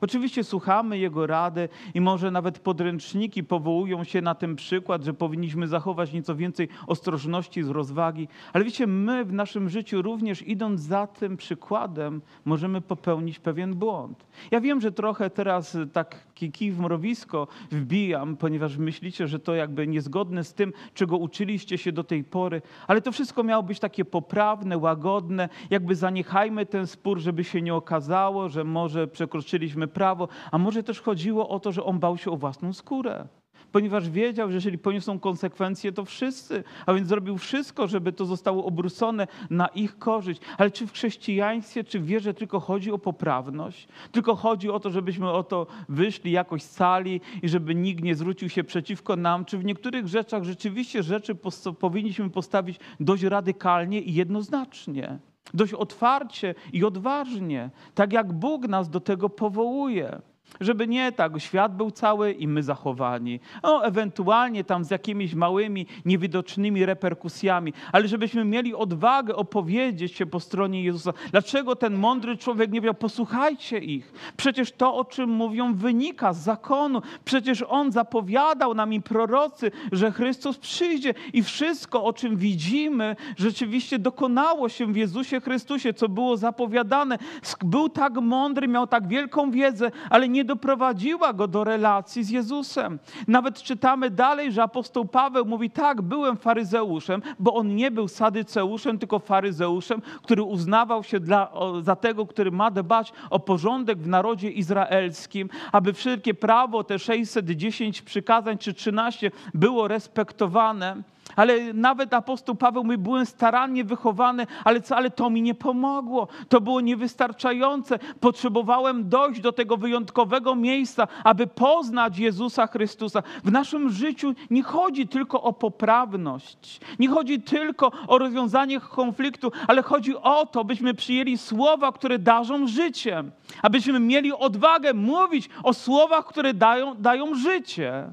Oczywiście słuchamy Jego rady i może nawet podręczniki powołują się na ten przykład, że powinniśmy zachować nieco więcej ostrożności z rozwagi, ale wiecie, my w naszym życiu również idąc za tym przykładem możemy popełnić pewien błąd. Ja wiem, że trochę teraz tak kij w mrowisko wbijam, ponieważ myślicie, że to jakby niezgodne z tym, czego uczyliście się do tej pory, ale to wszystko miało być takie poprawne, łagodne, jakby zaniechajmy ten spór, żeby się nie okazało, że może przekroczyliśmy prawo, a może też chodziło o to, że on bał się o własną skórę. Ponieważ wiedział, że jeżeli poniosą konsekwencje, to wszyscy, a więc zrobił wszystko, żeby to zostało obrócone na ich korzyść. Ale czy w chrześcijaństwie, czy w wierze tylko chodzi o poprawność? Tylko chodzi o to, żebyśmy o to wyszli jakoś z sali i żeby nikt nie zwrócił się przeciwko nam? Czy w niektórych rzeczach rzeczywiście rzeczy powinniśmy postawić dość radykalnie i jednoznacznie? Dość otwarcie i odważnie, tak jak Bóg nas do tego powołuje. Żeby nie tak, świat był cały i my zachowani. O, ewentualnie tam z jakimiś małymi, niewidocznymi reperkusjami, ale żebyśmy mieli odwagę opowiedzieć się po stronie Jezusa. Dlaczego ten mądry człowiek nie powiedział, posłuchajcie ich. Przecież to, o czym mówią, wynika z zakonu. Przecież On zapowiadał nam i prorocy, że Chrystus przyjdzie i wszystko, o czym widzimy, rzeczywiście dokonało się w Jezusie Chrystusie, co było zapowiadane. Był tak mądry, miał tak wielką wiedzę, ale nie doprowadziła go do relacji z Jezusem. Nawet czytamy dalej, że apostoł Paweł mówi: Tak, byłem faryzeuszem, bo on nie był sadyceuszem, tylko faryzeuszem, który uznawał się dla, za tego, który ma dbać o porządek w narodzie izraelskim, aby wszelkie prawo, te 610 przykazań czy 13 było respektowane. Ale nawet apostoł Paweł mówi, byłem starannie wychowany, ale, co, ale to mi nie pomogło. To było niewystarczające. Potrzebowałem dojść do tego wyjątkowego miejsca, aby poznać Jezusa Chrystusa. W naszym życiu nie chodzi tylko o poprawność, nie chodzi tylko o rozwiązanie konfliktu, ale chodzi o to, byśmy przyjęli słowa, które darzą życiem, abyśmy mieli odwagę mówić o słowach, które dają, dają życie.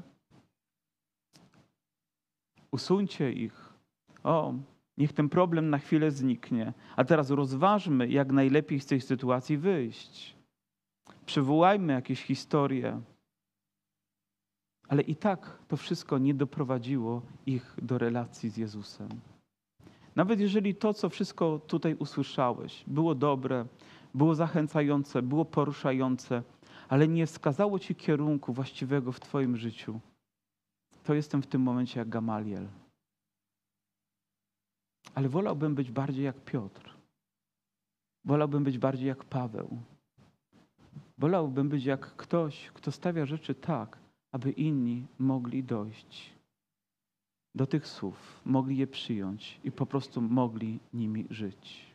Usuńcie ich. O, niech ten problem na chwilę zniknie. A teraz rozważmy, jak najlepiej z tej sytuacji wyjść. Przywołajmy jakieś historie. Ale i tak to wszystko nie doprowadziło ich do relacji z Jezusem. Nawet jeżeli to, co wszystko tutaj usłyszałeś, było dobre, było zachęcające, było poruszające, ale nie wskazało ci kierunku właściwego w Twoim życiu, to jestem w tym momencie jak Gamaliel. Ale wolałbym być bardziej jak Piotr. Wolałbym być bardziej jak Paweł. Wolałbym być jak ktoś, kto stawia rzeczy tak, aby inni mogli dojść. do tych słów, mogli je przyjąć i po prostu mogli nimi żyć.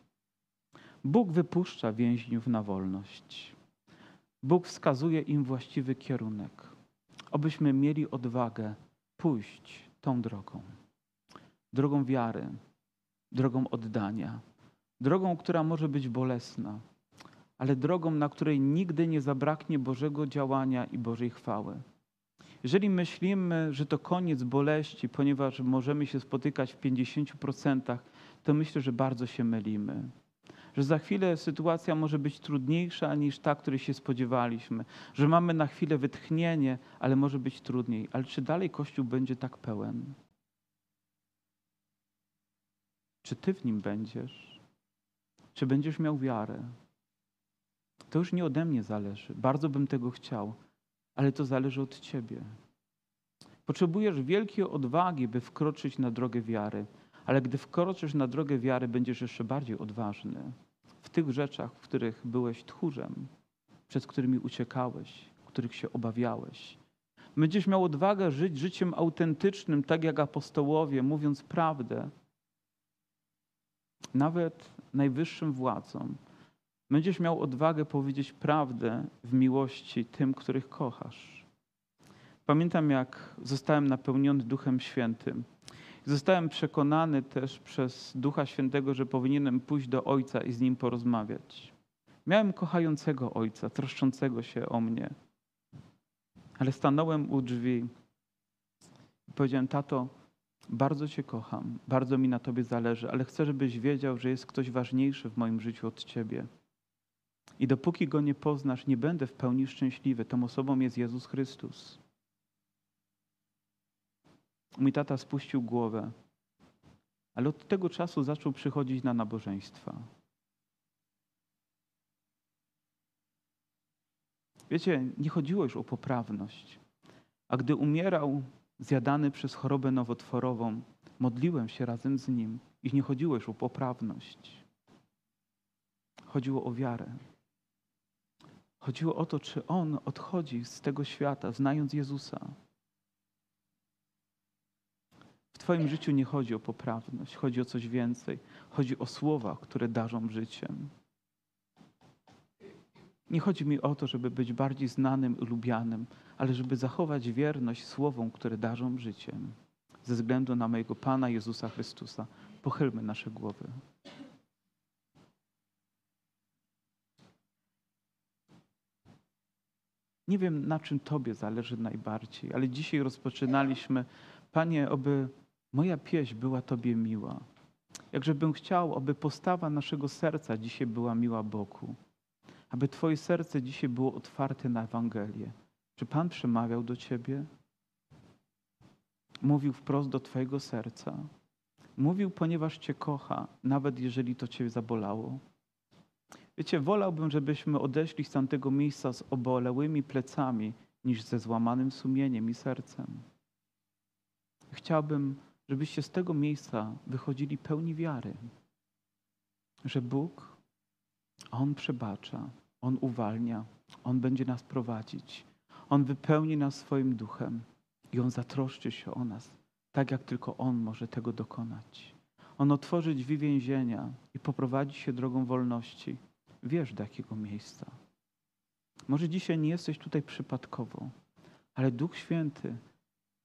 Bóg wypuszcza więźniów na wolność. Bóg wskazuje im właściwy kierunek, abyśmy mieli odwagę pójść tą drogą. Drogą wiary, drogą oddania, drogą, która może być bolesna, ale drogą, na której nigdy nie zabraknie Bożego działania i Bożej chwały. Jeżeli myślimy, że to koniec boleści, ponieważ możemy się spotykać w 50%, to myślę, że bardzo się mylimy. Że za chwilę sytuacja może być trudniejsza niż ta, której się spodziewaliśmy. Że mamy na chwilę wytchnienie, ale może być trudniej. Ale czy dalej Kościół będzie tak pełen? Czy ty w nim będziesz? Czy będziesz miał wiarę? To już nie ode mnie zależy. Bardzo bym tego chciał, ale to zależy od ciebie. Potrzebujesz wielkiej odwagi, by wkroczyć na drogę wiary, ale gdy wkroczysz na drogę wiary, będziesz jeszcze bardziej odważny w tych rzeczach, w których byłeś tchórzem, przed którymi uciekałeś, których się obawiałeś. Będziesz miał odwagę żyć życiem autentycznym, tak jak apostołowie, mówiąc prawdę, nawet najwyższym władzom. Będziesz miał odwagę powiedzieć prawdę w miłości tym, których kochasz. Pamiętam, jak zostałem napełniony Duchem Świętym. Zostałem przekonany też przez Ducha Świętego, że powinienem pójść do Ojca i z Nim porozmawiać. Miałem kochającego Ojca, troszczącego się o mnie. Ale stanąłem u drzwi i powiedziałem, tato, bardzo Cię kocham, bardzo mi na Tobie zależy, ale chcę, żebyś wiedział, że jest ktoś ważniejszy w moim życiu od Ciebie. I dopóki Go nie poznasz, nie będę w pełni szczęśliwy. Tą osobą jest Jezus Chrystus. Mój tata spuścił głowę, ale od tego czasu zaczął przychodzić na nabożeństwa. Wiecie, nie chodziło już o poprawność. A gdy umierał, zjadany przez chorobę nowotworową, modliłem się razem z nim i nie chodziło już o poprawność. Chodziło o wiarę. Chodziło o to, czy on odchodzi z tego świata, znając Jezusa. Twoim życiu nie chodzi o poprawność, chodzi o coś więcej. Chodzi o słowa, które darzą życiem. Nie chodzi mi o to, żeby być bardziej znanym i lubianym, ale żeby zachować wierność słowom, które darzą życiem. Ze względu na mojego Pana Jezusa Chrystusa. Pochylmy nasze głowy. Nie wiem, na czym Tobie zależy najbardziej, ale dzisiaj rozpoczynaliśmy, Panie, oby moja pieśń była Tobie miła. Jakże bym chciał, aby postawa naszego serca dzisiaj była miła Bogu. Aby Twoje serce dzisiaj było otwarte na Ewangelię. Czy Pan przemawiał do Ciebie? Mówił wprost do Twojego serca. Mówił, ponieważ Cię kocha, nawet jeżeli to Cię zabolało. Wiecie, wolałbym, żebyśmy odeszli z tamtego miejsca z obolełymi plecami, niż ze złamanym sumieniem i sercem. Chciałbym, żebyście z tego miejsca wychodzili pełni wiary, że Bóg, On przebacza, On uwalnia, On będzie nas prowadzić, On wypełni nas swoim duchem i On zatroszczy się o nas, tak jak tylko On może tego dokonać. On otworzy drzwi więzienia i poprowadzi się drogą wolności wiesz do jakiego miejsca. Może dzisiaj nie jesteś tutaj przypadkowo, ale Duch Święty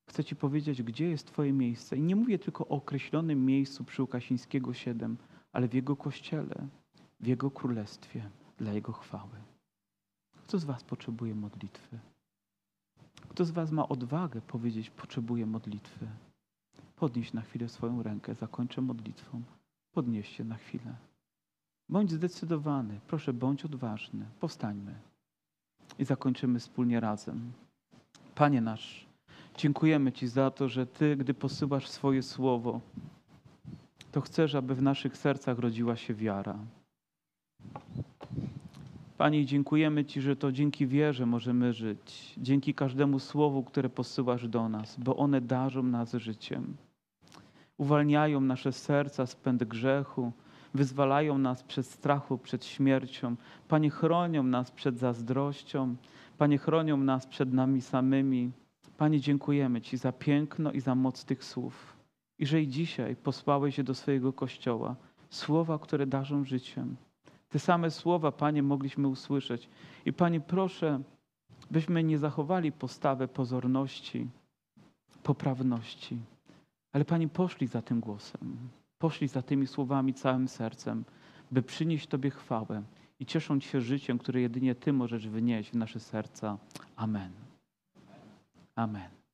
chce Ci powiedzieć, gdzie jest Twoje miejsce. I nie mówię tylko o określonym miejscu przy Łukasińskiego 7, ale w Jego Kościele, w Jego Królestwie, dla Jego chwały. Kto z Was potrzebuje modlitwy? Kto z Was ma odwagę powiedzieć, potrzebuje modlitwy? Podnieś na chwilę swoją rękę, zakończę modlitwą. Podnieście na chwilę. Bądź zdecydowany, proszę, bądź odważny. Powstańmy i zakończymy wspólnie razem. Panie nasz, dziękujemy Ci za to, że Ty, gdy posyłasz swoje słowo, to chcesz, aby w naszych sercach rodziła się wiara. Panie, dziękujemy Ci, że to dzięki wierze możemy żyć, dzięki każdemu słowu, które posyłasz do nas, bo one darzą nas życiem. Uwalniają nasze serca z pęd grzechu, wyzwalają nas przed strachu, przed śmiercią. Panie, chronią nas przed zazdrością. Panie, chronią nas przed nami samymi. Panie, dziękujemy Ci za piękno i za moc tych słów. i że i dzisiaj posłałeś je do swojego Kościoła. Słowa, które darzą życiem. Te same słowa, Panie, mogliśmy usłyszeć. I Panie, proszę, byśmy nie zachowali postawę pozorności, poprawności, ale Panie, poszli za tym głosem, poszli za tymi słowami całym sercem, by przynieść Tobie chwałę i ciesząc się życiem, które jedynie Ty możesz wynieść w nasze serca. Amen. Amen.